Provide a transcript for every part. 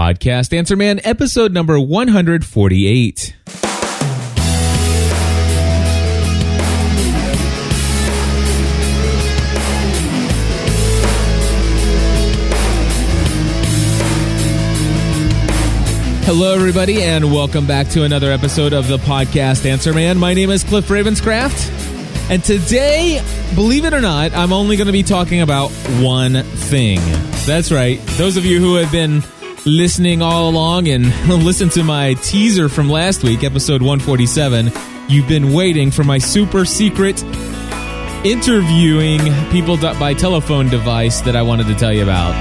Podcast Answer Man, episode number 148. Hello, everybody, and welcome back to another episode of the podcast Answer Man. My name is Cliff Ravenscraft, and today, believe it or not, I'm only going to be talking about one thing. That's right. Those of you who have been listening all along and listen to my teaser from last week, episode 147, you've been waiting for my super secret interviewing people by telephone device that I wanted to tell you about.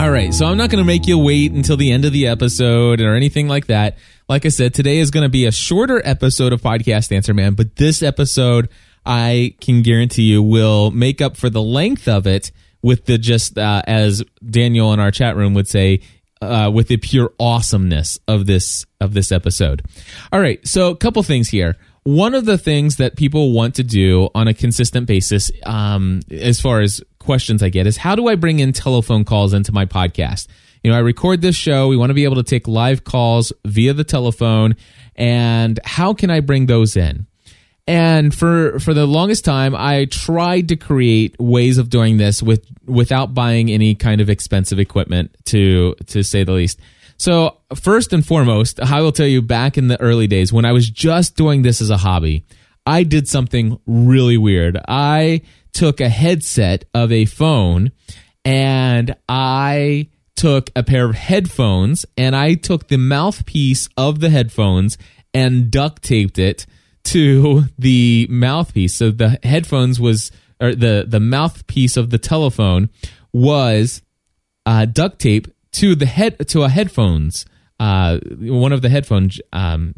All right, so I'm not going to make you wait until the end of the episode or anything like that. Like I said, today is going to be a shorter episode of Podcast Answer Man, but this episode I can guarantee you will make up for the length of it with the just uh, as Daniel in our chat room would say uh, with the pure awesomeness of this of this episode. All right, so a couple things here one of the things that people want to do on a consistent basis, um, as far as questions I get, is how do I bring in telephone calls into my podcast? You know, I record this show. We want to be able to take live calls via the telephone. And how can I bring those in? And for for the longest time, I tried to create ways of doing this with without buying any kind of expensive equipment, to to say the least. So, first and foremost, I will tell you back in the early days when I was just doing this as a hobby, I did something really weird. I took a headset of a phone and I took a pair of headphones and I took the mouthpiece of the headphones and duct taped it to the mouthpiece. So the headphones was or the the mouthpiece of the telephone was uh, duct tape to the head to a headphones. Uh, one of the headphones. Um,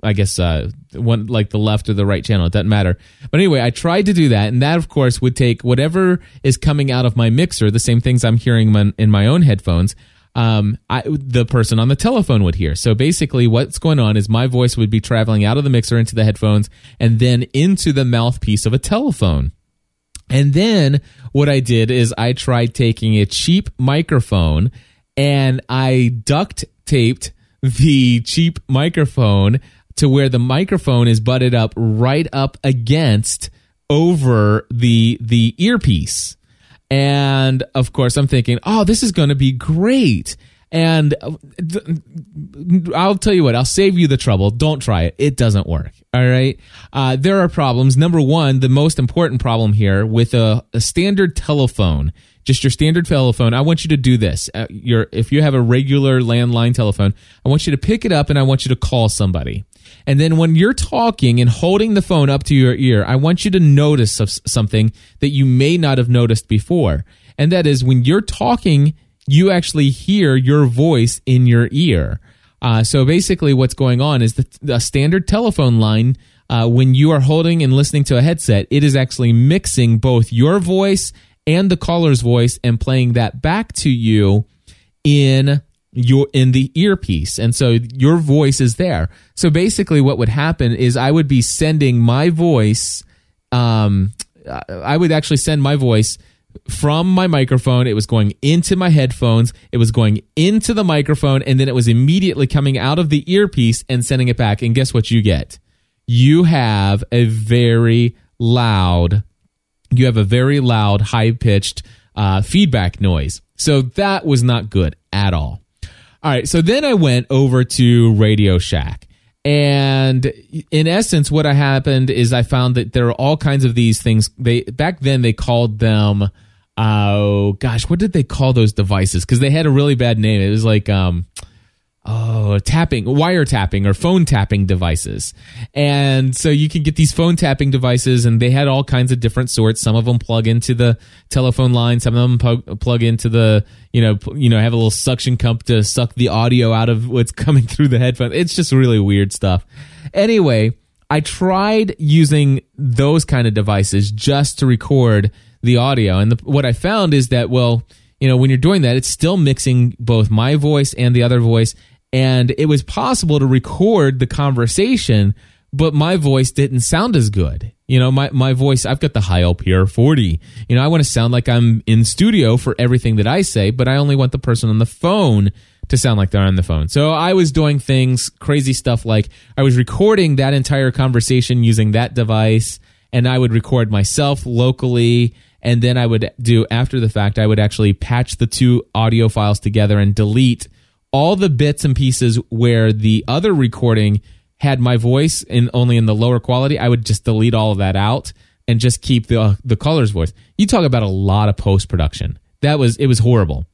I guess uh, one like the left or the right channel. It doesn't matter. But anyway, I tried to do that, and that of course would take whatever is coming out of my mixer, the same things I'm hearing in my own headphones. Um, I, the person on the telephone would hear. So basically, what's going on is my voice would be traveling out of the mixer into the headphones and then into the mouthpiece of a telephone. And then what I did is I tried taking a cheap microphone and I duct taped the cheap microphone to where the microphone is butted up right up against over the the earpiece. And of course, I'm thinking, oh, this is going to be great. And uh, I'll tell you what, I'll save you the trouble. Don't try it. It doesn't work. All right. Uh, there are problems. Number one, the most important problem here with a, a standard telephone just your standard telephone. I want you to do this. Uh, your if you have a regular landline telephone, I want you to pick it up and I want you to call somebody. And then when you're talking and holding the phone up to your ear, I want you to notice something that you may not have noticed before. And that is when you're talking, you actually hear your voice in your ear. Uh, so basically, what's going on is the, the standard telephone line. Uh, when you are holding and listening to a headset, it is actually mixing both your voice and the caller's voice and playing that back to you in your in the earpiece. And so your voice is there. So basically what would happen is i would be sending my voice um i would actually send my voice from my microphone. It was going into my headphones. It was going into the microphone. And then it was immediately coming out of the earpiece and sending it back. And guess what you get? You have a very loud you have a very loud, high pitched uh, feedback noise. So that was not good at all. All right, so then I went over to Radio Shack. And in essence, what happened is I found that there are all kinds of these things. They back then they called them, oh gosh, what did they call those devices? Because they had a really bad name. It was like um, oh tapping wire tapping or phone tapping devices. And so you can get these phone tapping devices and they had all kinds of different sorts. Some of them plug into the telephone line. Some of them plug, plug into the you know you know have a little suction cup to suck the audio out of what's coming through the headphone it's just really weird stuff. Anyway i tried using those kind of devices just to record the audio. And the, what i found is that well you know, when you're doing that, it's still mixing both my voice and the other voice and it was possible to record the conversation but my voice didn't sound as good. You know, my, my voice, I've got the Heil PR 40. You know, I want to sound like I'm in studio for everything that I say, but I only want the person on the phone to sound like they're on the phone. So I was doing things, crazy stuff like I was recording that entire conversation using that device, and I would record myself locally. And then I would do after the fact, I would actually patch the two audio files together and delete all the bits and pieces where the other recording had my voice in only in the lower quality. I would just delete all of that out and just keep the uh, the caller's voice. You talk about a lot of post production. That was it was horrible.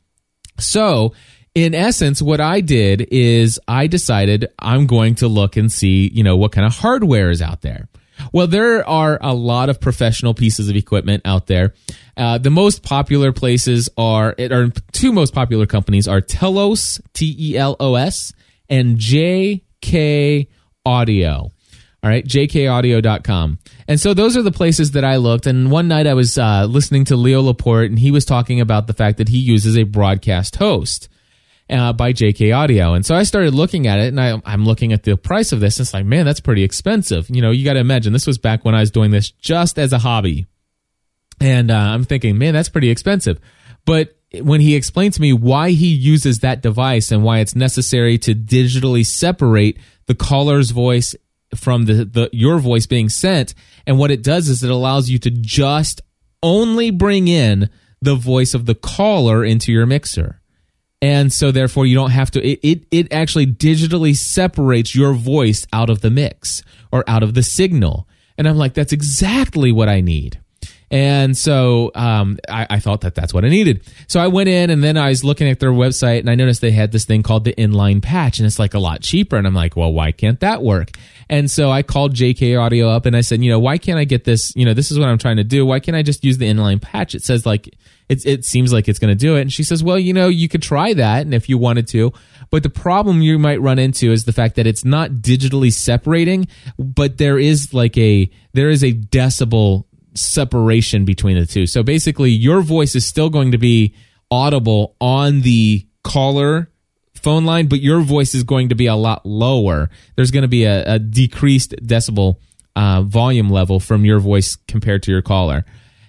So in essence, what I did is I decided I'm going to look and see, you know, what kind of hardware is out there. Well, there are a lot of professional pieces of equipment out there. Uh, the most popular places are, or two most popular companies are Telos, T E L O S, and JK Audio. All right, jkaudio.com. And so those are the places that I looked. And one night I was uh, listening to Leo Laporte, and he was talking about the fact that he uses a broadcast host uh, by JK Audio. And so I started looking at it and I, I'm looking at the price of this. And it's like, man, that's pretty expensive. You know, you got to imagine this was back when I was doing this just as a hobby. And uh, I'm thinking, man, that's pretty expensive. But when he explained to me why he uses that device and why it's necessary to digitally separate the caller's voice from the, the your voice being sent and what it does is it allows you to just only bring in the voice of the caller into your mixer and so therefore you don't have to it, it, it actually digitally separates your voice out of the mix or out of the signal and i'm like that's exactly what i need and so um, I, I, thought that that's what I needed. So I went in and then I was looking at their website and I noticed they had this thing called the inline patch and it's like a lot cheaper. And I'm like, well, why can't that work? And so I called JK Audio up and I said, you know, why can't I get this? You know, this is what I'm trying to do. Why can't I just use the inline patch? It says like, it, it seems like it's going to do it. And she says, well, you know, you could try that. And if you wanted to, but the problem you might run into is the fact that it's not digitally separating, but there is like a, there is a decibel separation between the two. So basically, your voice is still going to be audible on the caller phone line, but your voice is going to be a lot lower. There's going to be a, a decreased decibel uh, volume level from your voice compared to your caller.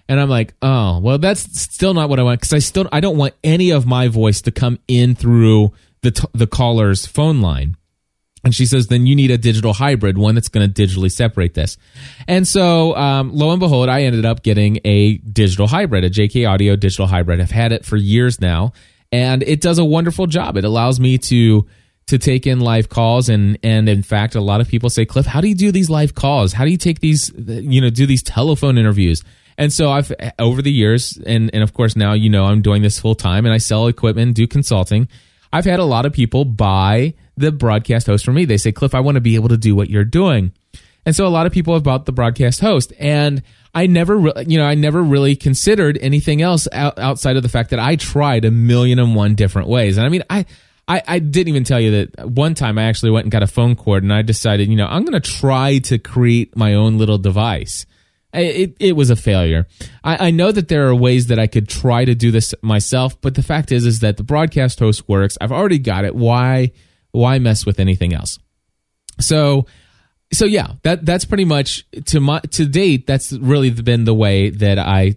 And I'm like, oh, well, that's still not what I want because I still I don't want any of my voice to come in through the t- the caller's phone line. And she says, then you need a digital hybrid, one that's going to digitally separate this. And so, um, lo and behold, I ended up getting a digital hybrid, a JK Audio digital hybrid. I've had it for years now, and it does a wonderful job. It allows me to to take in live calls, and and in fact, a lot of people say, Cliff, how do you do these live calls? How do you take these, you know, do these telephone interviews? And so I've over the years, and and of course now you know I'm doing this full time, and I sell equipment, do consulting. I've had a lot of people buy the broadcast host for me. They say, Cliff, I want to be able to do what you're doing. And so a lot of people have bought the broadcast host and I never, re- you know, I never really considered anything else out- outside of the fact that I tried a million and one different ways. And I mean, I, I, I didn't even tell you that one time I actually went and got a phone cord and I decided, you know, I'm going to try to create my own little device. It, it was a failure. I, I know that there are ways that I could try to do this myself, but the fact is, is that the broadcast host works. I've already got it. Why? why mess with anything else? So, so yeah, that that's pretty much to my to date. That's really been the way that I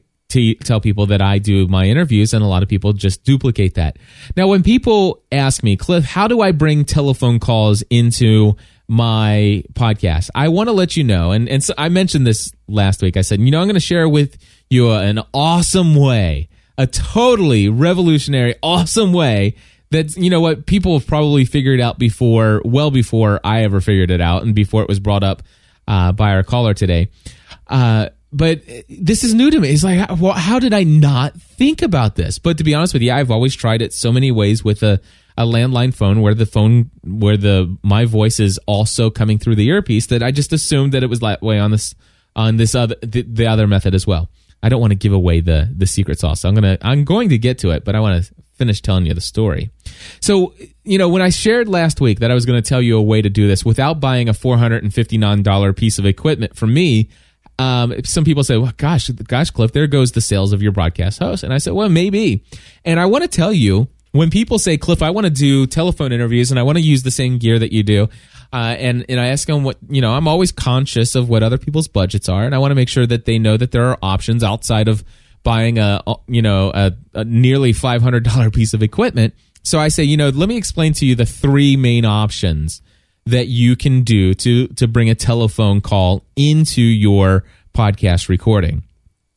tell people that I do my interviews, and a lot of people just duplicate that. Now, when people ask me, Cliff, how do I bring telephone calls into my podcast? I want to let you know, and and so I mentioned this last week. I said, you know, I'm going to share with you an awesome way, a totally revolutionary, awesome way that, you know what people have probably figured out before, well before I ever figured it out, and before it was brought up uh, by our caller today. Uh, but this is new to me. It's like, well, how did I not think about this? But to be honest with you, I've always tried it so many ways with a, a landline phone where the phone, where the my voice is also coming through the earpiece that I just assumed that it was that way on this on this other the, the other method as well. I don't want to give away the the secret sauce. So I'm gonna I'm going to get to it, but I want to finish telling you the story. So, you know, when I shared last week that I was going to tell you a way to do this without buying a $459 piece of equipment for me, um, some people say, well, gosh, gosh, Cliff, there goes the sales of your broadcast host. And I said, well, maybe. And I want to tell you when people say, Cliff, I want to do telephone interviews and I want to use the same gear that you do, uh, and and I ask them what you know, I'm always conscious of what other people's budgets are, and I want to make sure that they know that there are options outside of buying a you know a, a nearly five hundred dollar piece of equipment. So I say, you know, let me explain to you the three main options that you can do to to bring a telephone call into your podcast recording.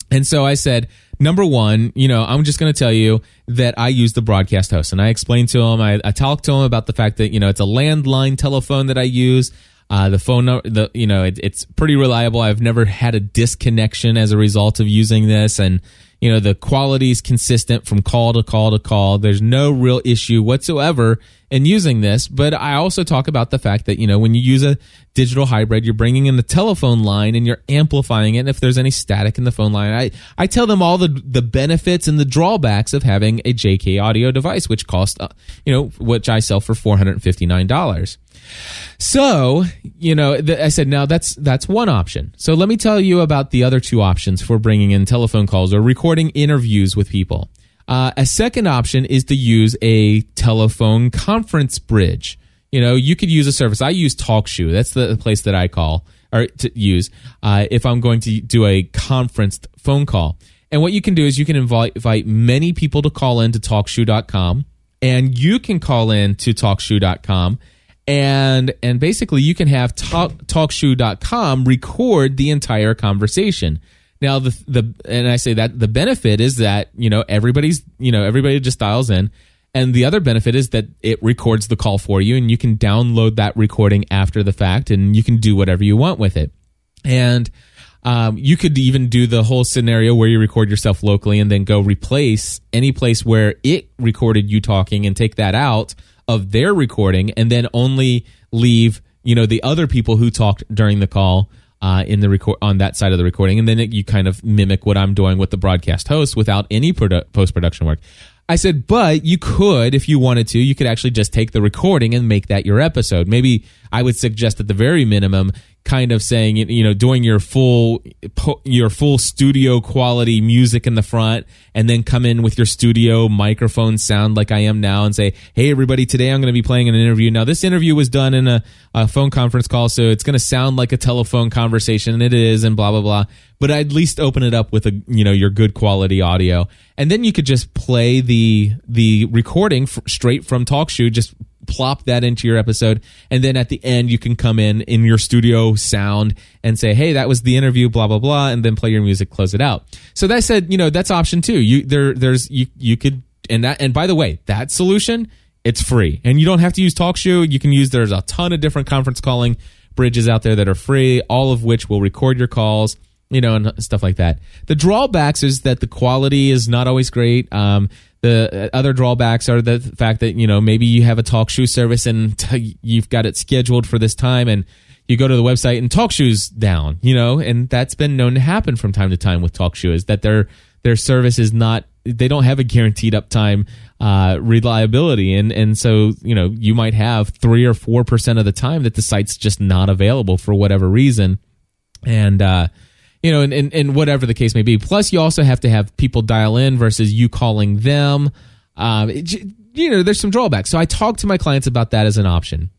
And so I said, number one, you know, I'm just going to tell you that I use the broadcast host. And I explained to him, I, I talked to him about the fact that, you know, it's a landline telephone that I use. Uh, the phone the you know, it, it's pretty reliable. I've never had a disconnection as a result of using this, and you know, the quality is consistent from call to call to call. There's no real issue whatsoever in using this. But I also talk about the fact that, you know, when you use a digital hybrid, you're bringing in the telephone line and you're amplifying it. And if there's any static in the phone line, I, I tell them all the, the benefits and the drawbacks of having a JK audio device, which cost uh, you know, which I sell for $459. So, you know, th- I said, now that's that's one option. So let me tell you about the other two options for bringing in telephone calls or recording interviews with people. Uh, a second option is to use a telephone conference bridge. You know, you could use a service. I use TalkShoe. That's the place that I call or to use uh, if I'm going to do a conferenced phone call. And what you can do is you can invite, invite many people to call in to TalkShoe.com, and you can call in to TalkShoe.com and and basically you can have talk, talkshoe.com record the entire conversation. Now the the and i say that the benefit is that you know everybody's you know everybody just dials in. And the other benefit is that it records the call for you and you can download that recording after the fact and you can do whatever you want with it. And um, you could even do the whole scenario where you record yourself locally and then go replace any place where it recorded you talking and take that out of their recording and then only leave you know the other people who talked during the call uh, in the record on that side of the recording, and then it, you kind of mimic what I'm doing with the broadcast host without any produ- post production work. I said, but you could, if you wanted to, you could actually just take the recording and make that your episode. Maybe I would suggest at the very minimum, kind of saying you know doing your full your full studio quality music in the front and then come in with your studio microphone sound like I am now and say hey everybody today I'm going to be playing an interview. Now this interview was done in a, a phone conference call so it's going to sound like a telephone conversation and it is and blah blah blah. But I'd at least open it up with a you know your good quality audio. And then you could just play the the recording f- straight from TalkShoe just plop that into your episode and then at the end you can come in in your studio sound and say hey that was the interview blah blah blah and then play your music close it out. So that said you know that's option two. You there there's you you could and that and by the way that solution it's free. And you don't have to use talkshoe you can use there's a ton of different conference calling bridges out there that are free all of which will record your calls you know and stuff like that. The drawbacks is that the quality is not always great. Um, the other drawbacks are the fact that you know maybe you have a talk TalkShoe service and t- you've got it scheduled for this time, and you go to the website and talk TalkShoe's down. You know, and that's been known to happen from time to time with talk TalkShoe is that their their service is not they don't have a guaranteed uptime uh, reliability, and and so you know you might have three or four percent of the time that the site's just not available for whatever reason, and uh, you know, and, and, and whatever the case may be. Plus, you also have to have people dial in versus you calling them. Um, it, you know, there's some drawbacks. So I talked to my clients about that as an option.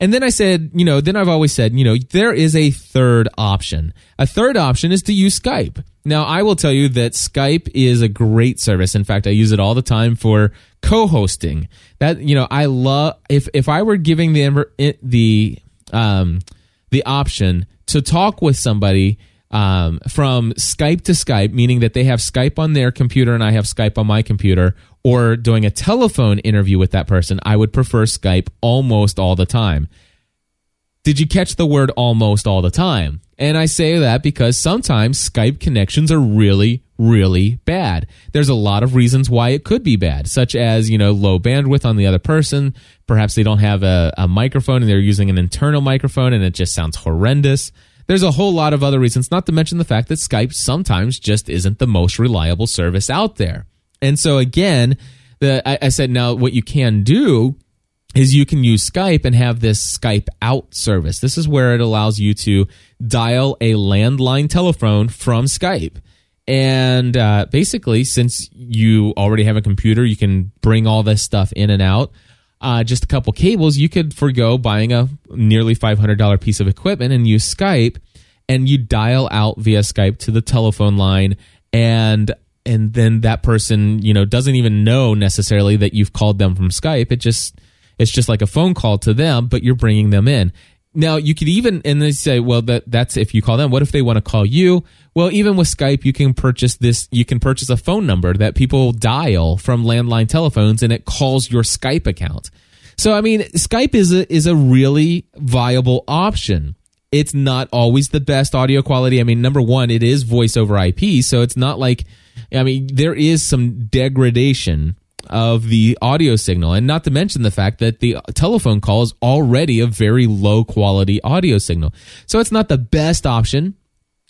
And then I said, you know, then I've always said, you know, there is a third option. A third option is to use Skype. Now, I will tell you that Skype is a great service. In fact, I use it all the time for co-hosting. That, you know, I love if if I were giving the the um the option to talk with somebody um, from Skype to Skype, meaning that they have Skype on their computer and I have Skype on my computer, or doing a telephone interview with that person, I would prefer Skype almost all the time. Did you catch the word almost all the time? And I say that because sometimes Skype connections are really, really bad. There's a lot of reasons why it could be bad, such as, you know, low bandwidth on the other person. Perhaps they don't have a, a microphone and they're using an internal microphone and it just sounds horrendous. There's a whole lot of other reasons, not to mention the fact that Skype sometimes just isn't the most reliable service out there. And so again, the I, I said now what you can do is you can use Skype and have this Skype out service. This is where it allows you to dial a landline telephone from Skype. And uh, basically, since you already have a computer, you can bring all this stuff in and out. Uh, just a couple cables, you could forego buying a nearly $500 piece of equipment and use Skype, and you dial out via Skype to the telephone line, and and then that person, you know, doesn't even know necessarily that you've called them from Skype. It just it's just like a phone call to them, but you're bringing them in. Now you could even and they say, well, that that's if you call them. What if they want to call you? Well, even with Skype, you can purchase this. You can purchase a phone number that people dial from landline telephones, and it calls your Skype account. So, I mean, Skype is a is a really viable option. It's not always the best audio quality. I mean, number one, it is voice over IP, so it's not like. I mean, there is some degradation of the audio signal, and not to mention the fact that the telephone call is already a very low quality audio signal. So it's not the best option,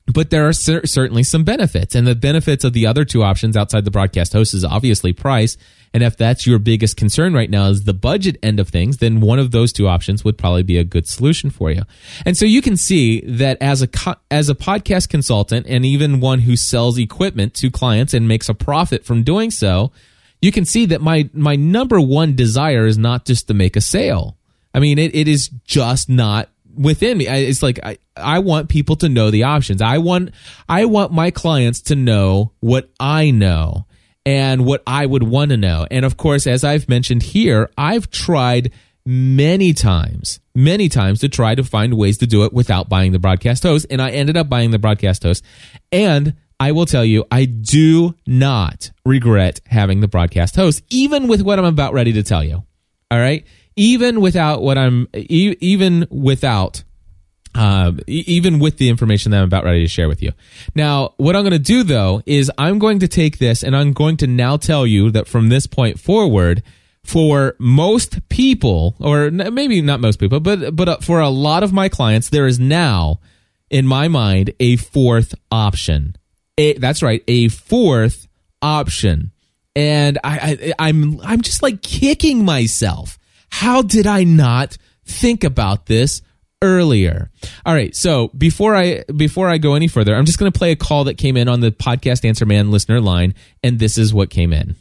but there are cer- certainly some benefits. And the benefits of the other two options outside the broadcast host is obviously price. And if that's your biggest concern right now is the budget end of things, then one of those two options would probably be a good solution for you. And so you can see that as a co- as a podcast consultant and even one who sells equipment to clients and makes a profit from doing so, you can see that my my number one desire is not just to make a sale. I mean, it, it is just not within me. It's like I, I want people to know the options. I want I want my clients to know what I know and what I would want to know. And of course, as I've mentioned here, I've tried many times, many times to try to find ways to do it without buying the broadcast host, and I ended up buying the broadcast host. And I will tell you, I do not regret having the broadcast host, even with what I'm about ready to tell you. All right. Even without what I'm, even without, uh, even with the information that I'm about ready to share with you. Now, what I'm going to do though is I'm going to take this and I'm going to now tell you that from this point forward, for most people, or maybe not most people, but but uh, for a lot of my clients, there is now, in my mind, a fourth option a, that's right, a fourth option. And I, I, I'm, I'm just like kicking myself. How did I not think about this earlier? All right. So before I, before I go any further, I'm just going to play a call that came in on the podcast answer man listener line. And this is what came in.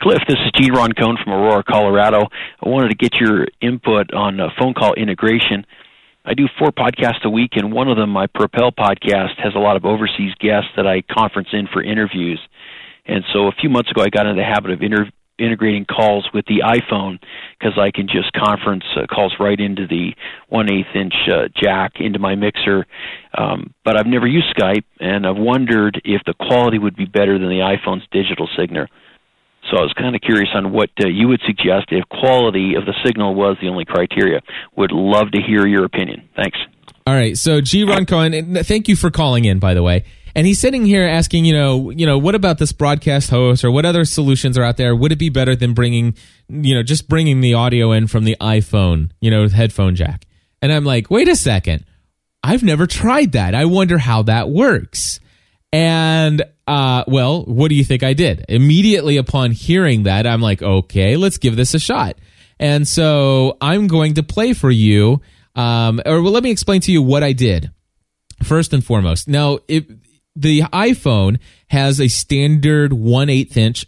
Cliff, this is Gene Roncone from Aurora, Colorado. I wanted to get your input on uh, phone call integration. I do four podcasts a week, and one of them, my Propel podcast, has a lot of overseas guests that I conference in for interviews. And so a few months ago, I got into the habit of inter- integrating calls with the iPhone because I can just conference uh, calls right into the one eighth inch uh, jack into my mixer. Um, but I've never used Skype, and I've wondered if the quality would be better than the iPhone's digital signal. So I was kind of curious on what uh, you would suggest if quality of the signal was the only criteria. Would love to hear your opinion. Thanks. All right. So Gene Roncone, thank you for calling in, by the way. And he's sitting here asking, you know, you know, what about this broadcast host or what other solutions are out there? Would it be better than bringing, you know, just bringing the audio in from the iPhone, you know, with headphone jack? And I'm like, wait a second. I've never tried that. I wonder how that works. And uh, well, what do you think I did? Immediately upon hearing that, I'm like, okay, let's give this a shot. And so I'm going to play for you. Um, or well, let me explain to you what I did first and foremost. Now, it, the iPhone has a standard 1 8 inch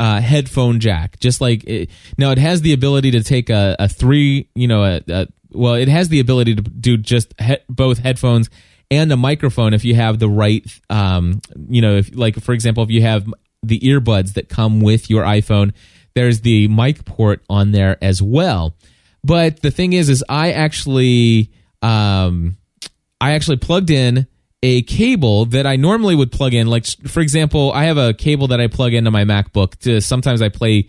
uh, headphone jack, just like it, now it has the ability to take a, a three, you know, a, a, well, it has the ability to do just he, both headphones and a microphone if you have the right, um, you know, if, like for example, if you have the earbuds that come with your iPhone, there's the mic port on there as well. But the thing is, is I actually, um, I actually plugged in a cable that I normally would plug in. Like, for example, I have a cable that I plug into my MacBook to sometimes I play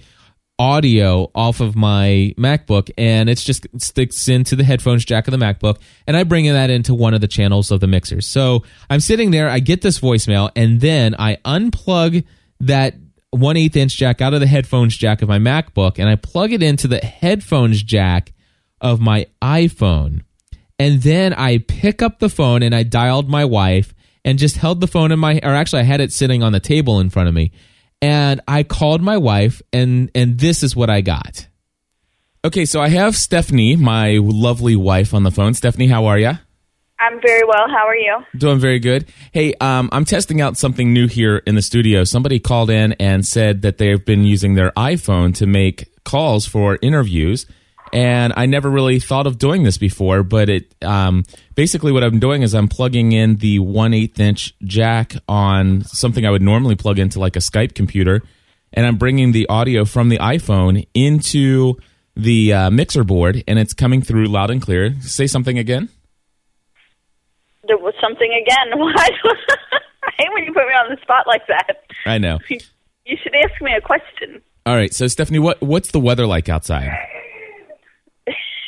audio off of my MacBook and it's just sticks into the headphones jack of the MacBook and I bring that into one of the channels of the mixers. So I'm sitting there, I get this voicemail and then I unplug that 1 8 inch jack out of the headphones jack of my MacBook and I plug it into the headphones jack of my iPhone. And then I pick up the phone and I dialed my wife and just held the phone in my or actually I had it sitting on the table in front of me and I called my wife, and and this is what I got. Okay, so I have Stephanie, my lovely wife, on the phone. Stephanie, how are you? I'm very well. How are you? Doing very good. Hey, um, I'm testing out something new here in the studio. Somebody called in and said that they've been using their iPhone to make calls for interviews. And I never really thought of doing this before, but it um, basically what I'm doing is I'm plugging in the 1 8 inch jack on something I would normally plug into like a Skype computer, and I'm bringing the audio from the iPhone into the uh, mixer board, and it's coming through loud and clear. Say something again. There was something again. What? I hate when you put me on the spot like that. I know. You should ask me a question. All right, so Stephanie, what what's the weather like outside?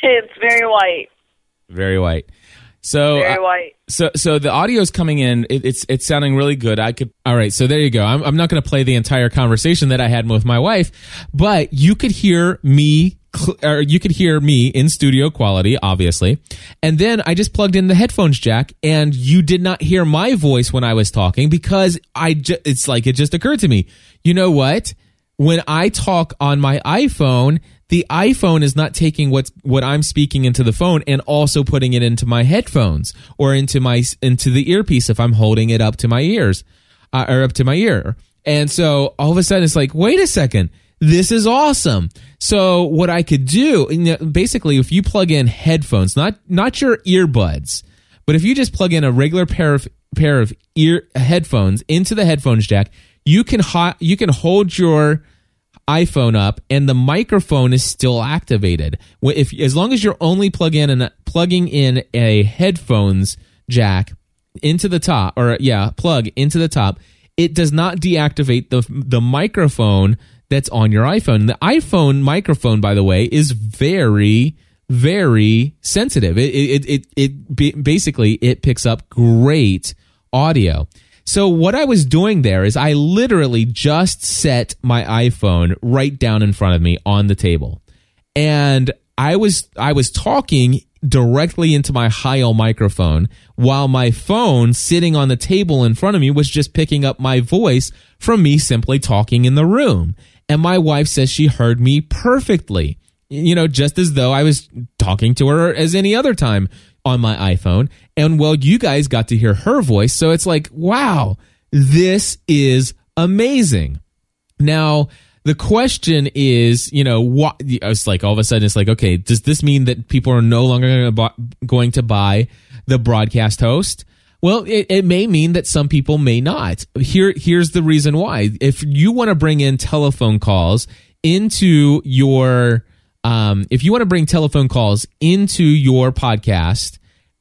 It's very white. Very white. So Very uh, white. So so the audio's coming in. It, it's it's sounding really good. I could. All right. So there you go. I'm I'm not going to play the entire conversation that I had with my wife, but you could hear me. cl- Or you could hear me in studio quality, obviously, and then I just plugged in the headphones jack, and you did not hear my voice when I was talking because I. Ju- it's like it just occurred to me. You know what? When I talk on my iPhone, the iPhone is not taking what's what I'm speaking into the phone and also putting it into my headphones or into my into the earpiece if I'm holding it up to my ears uh, or up to my ear. And so all of a sudden it's like, wait a second, this is awesome. So what I could do, basically, if you plug in headphones, not not your earbuds, but if you just plug in a regular pair of pair of ear headphones into the headphones jack, you can ho- you can hold your iPhone up and the microphone is still activated. If as long as you're only plug in and plugging in a headphones jack into the top or yeah, plug into the top, it does not deactivate the the microphone that's on your iPhone. The iPhone microphone by the way is very very sensitive. It it it, it basically it picks up great audio. So what I was doing there is I literally just set my iPhone right down in front of me on the table. And I was I was talking directly into my Heil microphone while my phone sitting on the table in front of me was just picking up my voice from me simply talking in the room. And my wife says she heard me perfectly. You know, just as though I was talking to her as any other time on my iPhone. And well, you guys got to hear her voice. So it's like, wow, this is amazing. Now, the question is, you know, what it's like all of a sudden it's like, okay, does this mean that people are no longer going to buy the broadcast host? Well, it, it may mean that some people may not. Here, here's the reason why. If you want to bring in telephone calls into your, um, if you want to bring telephone calls into your podcast,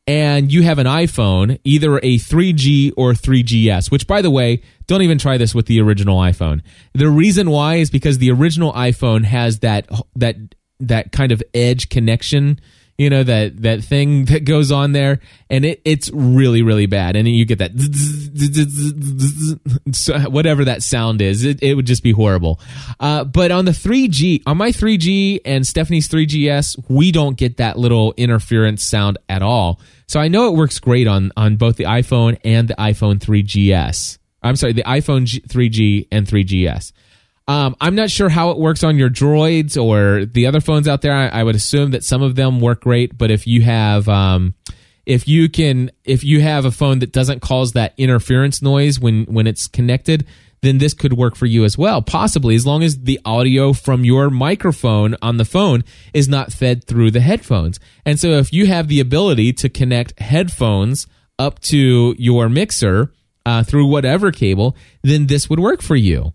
and you have an iPhone, either a 3G or 3GS, which by the way, don't even try this with the original iPhone. The reason why is because the original iPhone has that that that kind of edge connection, you know, that that thing that goes on there and it it's really really bad and you get that whatever that sound is, it, it would just be horrible. Uh, but on the 3G, on my 3G and Stephanie's 3GS, we don't get that little interference sound at all. So I know it works great on on both the iPhone and the iPhone 3GS. I'm sorry, the iPhone 3G and 3GS. Um, I'm not sure how it works on your droids or the other phones out there. I, I would assume that some of them work great, but if you have, um, if you can, if you have a phone that doesn't cause that interference noise when when it's connected, then this could work for you as well. Possibly, as long as the audio from your microphone on the phone is not fed through the headphones. And so, if you have the ability to connect headphones up to your mixer uh, through whatever cable, then this would work for you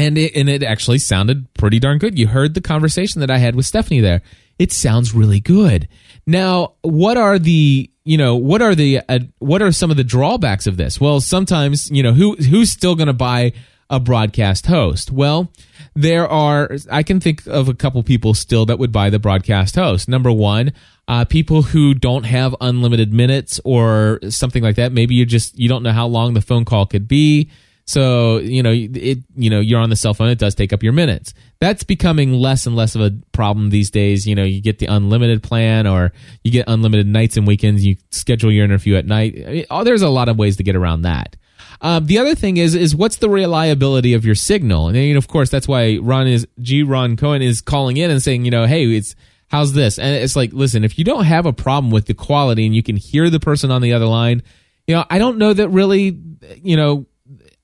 and it and it actually sounded pretty darn good. You heard the conversation that I had with Stephanie there. It sounds really good. Now, what are the you know what are the uh, what are some of the drawbacks of this? Well, sometimes you know who who's still going to buy a broadcast host. Well, there are I can think of a couple people still that would buy the broadcast host. Number one, uh, people who don't have unlimited minutes or something like that. Maybe you just you don't know how long the phone call could be. So, you know, it you know, you're on the cell phone, it does take up your minutes. That's becoming less and less of a problem these days. You know, you get the unlimited plan or you get unlimited nights and weekends, you schedule your interview at night. I mean, oh, there's a lot of ways to get around that. Um, the other thing is is what's the reliability of your signal? And of course, that's why Ron is Gene Roncone is calling in and saying, you know, hey, it's how's this? And it's like, listen, if you don't have a problem with the quality and you can hear the person on the other line, you know, I don't know that really, you know,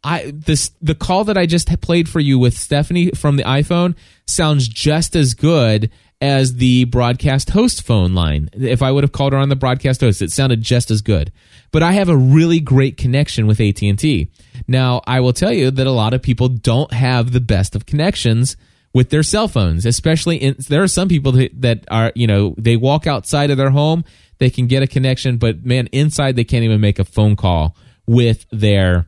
I this the call that I just played for you with Stephanie from the iPhone sounds just as good as the broadcast host phone line. If I would have called her on the broadcast host, it sounded just as good. But I have a really great connection with AT&T. Now, I will tell you that a lot of people don't have the best of connections with their cell phones, especially in, there are some people that, that are, you know, they walk outside of their home, they can get a connection, but man, inside they can't even make a phone call with their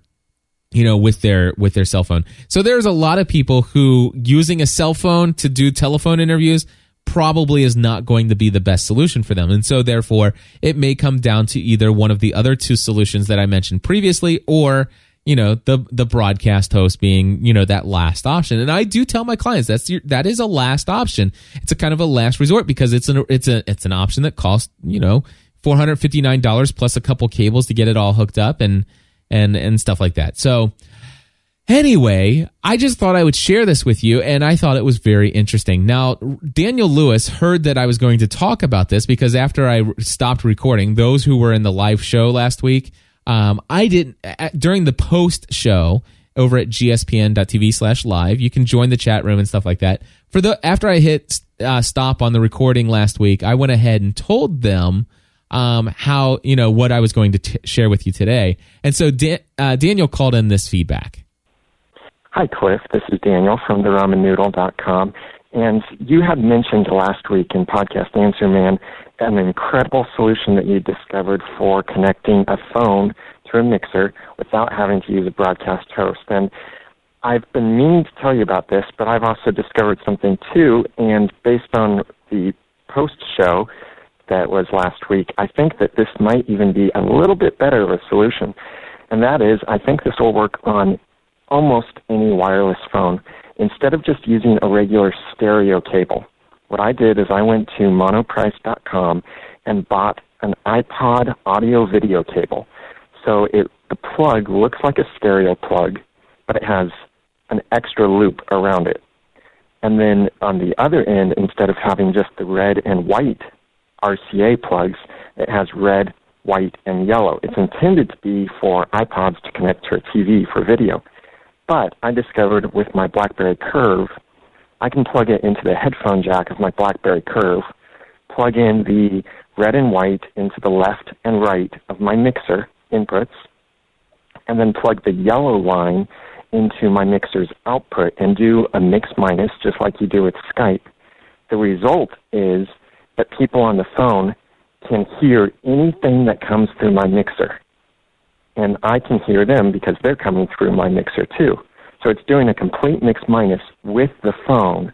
you know with their with their cell phone. So there's a lot of people who using a cell phone to do telephone interviews probably is not going to be the best solution for them. And so therefore it may come down to either one of the other two solutions that i mentioned previously or you know the the broadcast host being you know that last option. And i do tell my clients that's your, that is a last option. It's a kind of a last resort because it's an it's a it's an option that costs you know $459 plus a couple cables to get it all hooked up. And and and stuff like that. So anyway, I just thought I would share this with you and I thought it was very interesting. Now, Daniel Lewis heard that I was going to talk about this because after I stopped recording, those who were in the live show last week, um, I didn't during the post show over at gspn.tv slash live. You can join the chat room and stuff like that. For the after I hit uh, stop on the recording last week, I went ahead and told them um, how you know what I was going to t- share with you today. And so uh, Daniel called in this feedback. Hi, Cliff. This is Daniel from theramennoodle.com. And you had mentioned last week in Podcast Answer Man an incredible solution that you discovered for connecting a phone to a mixer without having to use a broadcast host. And I've been meaning to tell you about this, but I've also discovered something too. And based on the post show, that was last week, I think that this might even be a little bit better of a solution. And that is, I think this will work on almost any wireless phone. Instead of just using a regular stereo cable, what I did is I went to monoprice.com and bought an iPod audio video cable. So it the plug looks like a stereo plug, but it has an extra loop around it. And then on the other end, instead of having just the red and white RCA plugs, it has red, white, and yellow. It's intended to be for iPods to connect to a TV for video. But I discovered with my BlackBerry Curve, I can plug it into the headphone jack of my BlackBerry Curve, plug in the red and white into the left and right of my mixer inputs, and then plug the yellow line into my mixer's output and do a mix minus just like you do with Skype. The result is that people on the phone can hear anything that comes through my mixer. And I can hear them because they're coming through my mixer too. So it's doing a complete mix minus with the phone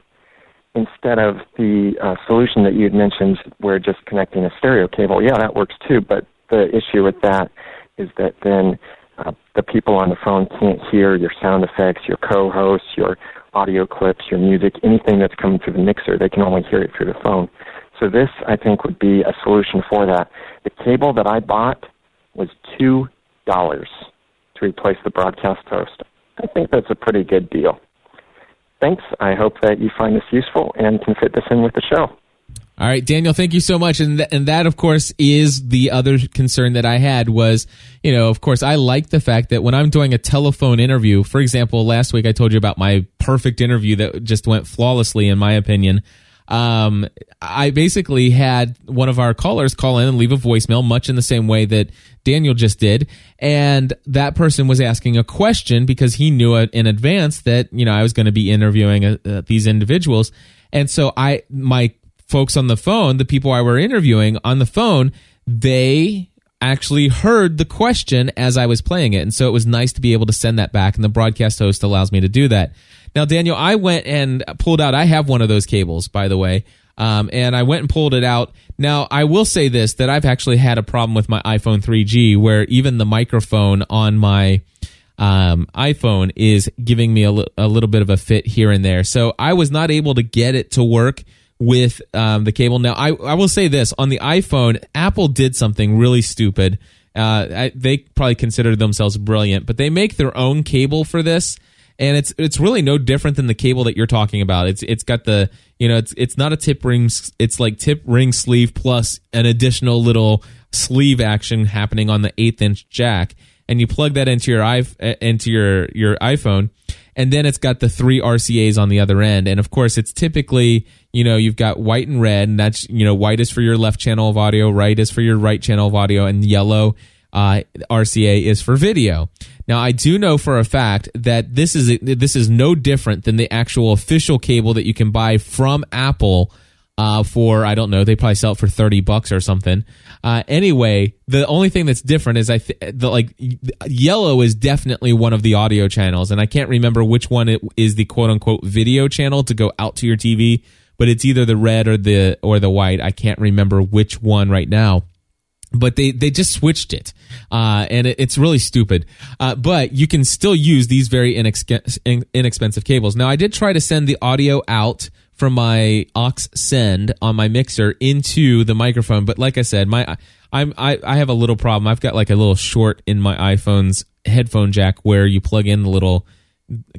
instead of the uh, solution that you had mentioned where just connecting a stereo cable. Yeah, that works too, but the issue with that is that then uh, the people on the phone can't hear your sound effects, your co-hosts, your audio clips, your music, anything that's coming through the mixer. They can only hear it through the phone. So this, I think, would be a solution for that. The cable that I bought was two dollars to replace the broadcast host. I think that's a pretty good deal. Thanks. I hope that you find this useful and can fit this in with the show. All right, Daniel, thank you so much. And th- and that, of course, is the other concern that I had was, you know, of course, I like the fact that when I'm doing a telephone interview, for example, last week I told you about my perfect interview that just went flawlessly, in my opinion um, I basically had one of our callers call in and leave a voicemail, much in the same way that Daniel just did. And that person was asking a question because he knew it in advance that, you know, I was going to be interviewing uh, uh, these individuals. And so I, my folks on the phone, the people I were interviewing on the phone, they actually heard the question as I was playing it. And so it was nice to be able to send that back. And the broadcast host allows me to do that. Now, Daniel, I went and pulled out, I have one of those cables, by the way. Um, and I went and pulled it out. Now, I will say this that I've actually had a problem with my iPhone 3G where even the microphone on my um, iPhone is giving me a, little bit of a fit here and there. So I was not able to get it to work with um, the cable. Now, I, I will say this on the iPhone, Apple did something really stupid. Uh, I, they probably considered themselves brilliant, but they make their own cable for this and it's it's really no different than the cable that you're talking about. It's it's got the you know it's it's not a tip ring. It's like tip ring sleeve plus an additional little sleeve action happening on the eighth inch jack, and you plug that into your i into your your iPhone, and then it's got the three RCA's on the other end, and of course it's typically you know you've got white and red, and that's you know white is for your left channel of audio, right is for your right channel of audio, and yellow uh, RCA is for video. Now, I do know for a fact that this is this is no different than the actual official cable that you can buy from Apple uh, for I don't know they probably sell it for thirty bucks or something. Uh, anyway, the only thing that's different is I th- the like yellow is definitely one of the audio channels, and I can't remember which one it is the quote unquote video channel to go out to your TV, but it's either the red or the or the white. I can't remember which one right now but they they just switched it, uh, and it, it's really stupid. Uh, but you can still use these very inexpensive, inexpensive cables. Now, I did try to send the audio out from my aux send on my mixer into the microphone, but like I said, my I'm I, I have a little problem. I've got like a little short in my iPhone's headphone jack where you plug in the little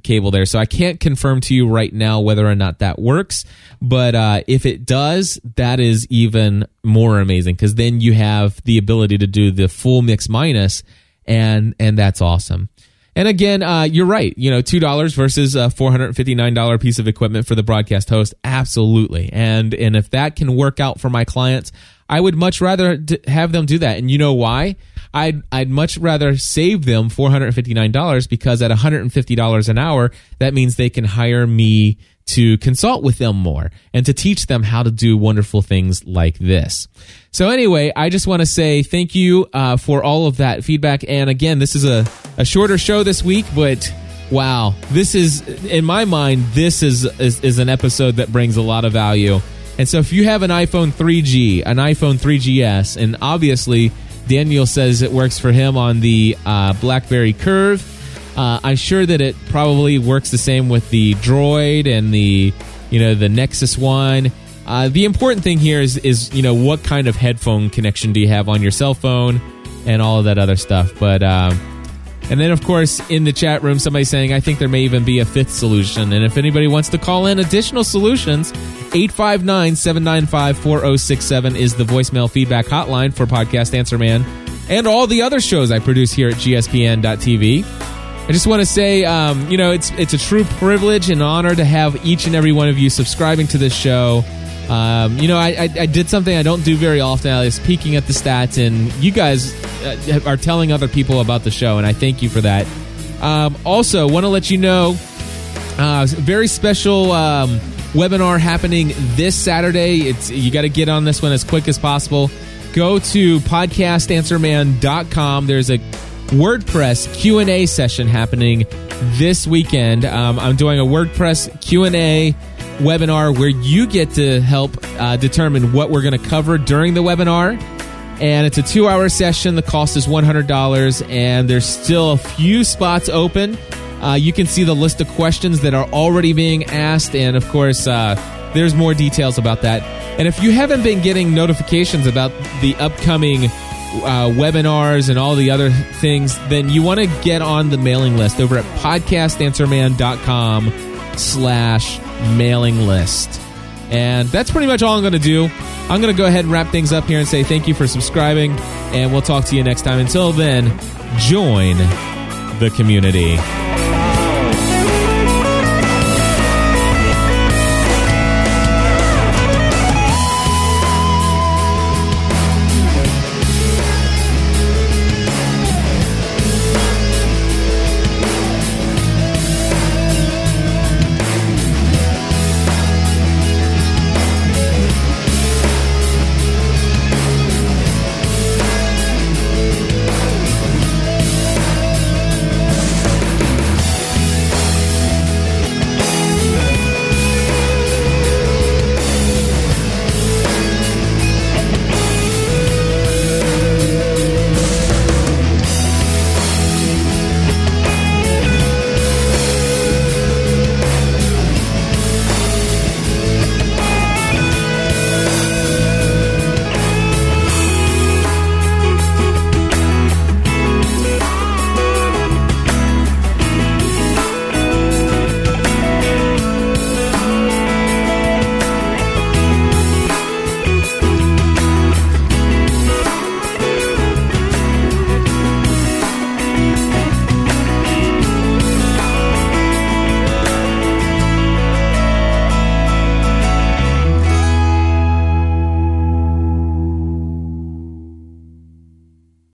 cable there. So I can't confirm to you right now whether or not that works. But uh, if it does, that is even more amazing because then you have the ability to do the full mix minus, and and that's awesome. And again, uh, you're right. You know, two dollars versus a four hundred fifty nine dollar piece of equipment for the broadcast host. Absolutely. And and if that can work out for my clients, I would much rather have them do that. And you know why? I'd I'd much rather save them four hundred fifty nine dollars because at one hundred and fifty dollars an hour, that means they can hire me to consult with them more and to teach them how to do wonderful things like this. So anyway, I just want to say thank you uh, for all of that feedback. And again, this is a, a shorter show this week, but wow, this is in my mind, this is, is is an episode that brings a lot of value. And so if you have an iPhone 3G, an iPhone 3GS, and obviously Daniel says it works for him on the uh, BlackBerry Curve. Uh, I'm sure that it probably works the same with the Droid and the you know the Nexus One. Uh, the important thing here is is you know what kind of headphone connection do you have on your cell phone and all of that other stuff. But um, and then, of course, in the chat room, somebody saying, I think there may even be a fifth solution. And if anybody wants to call in additional solutions, 859 795 4067 is the voicemail feedback hotline for Podcast Answer Man and all the other shows I produce here at gspn.tv. I just want to say, um, you know, it's it's a true privilege and honor to have each and every one of you subscribing to this show. Um, you know, I, I, I, did something I don't do very often. I was peeking at the stats, and you guys uh, are telling other people about the show, and I thank you for that. Um, also, want to let you know, uh, very special um, webinar happening this Saturday. It's you got to get on this one as quick as possible. Go to podcastanswerman.com. There's a WordPress Q and A session happening this weekend. Um, I'm doing a WordPress Q and A webinar where you get to help uh, determine what we're going to cover during the webinar. And it's a two hour session. The cost is $100, and there's still a few spots open. Uh, you can see the list of questions that are already being asked, and of course, uh, there's more details about that. And if you haven't been getting notifications about the upcoming uh, webinars and all the other things, then you want to get on the mailing list over at podcastanswerman.com slash mailing list. And that's pretty much all I'm going to do. I'm going to go ahead and wrap things up here and say thank you for subscribing, and we'll talk to you next time. Until then, join the community.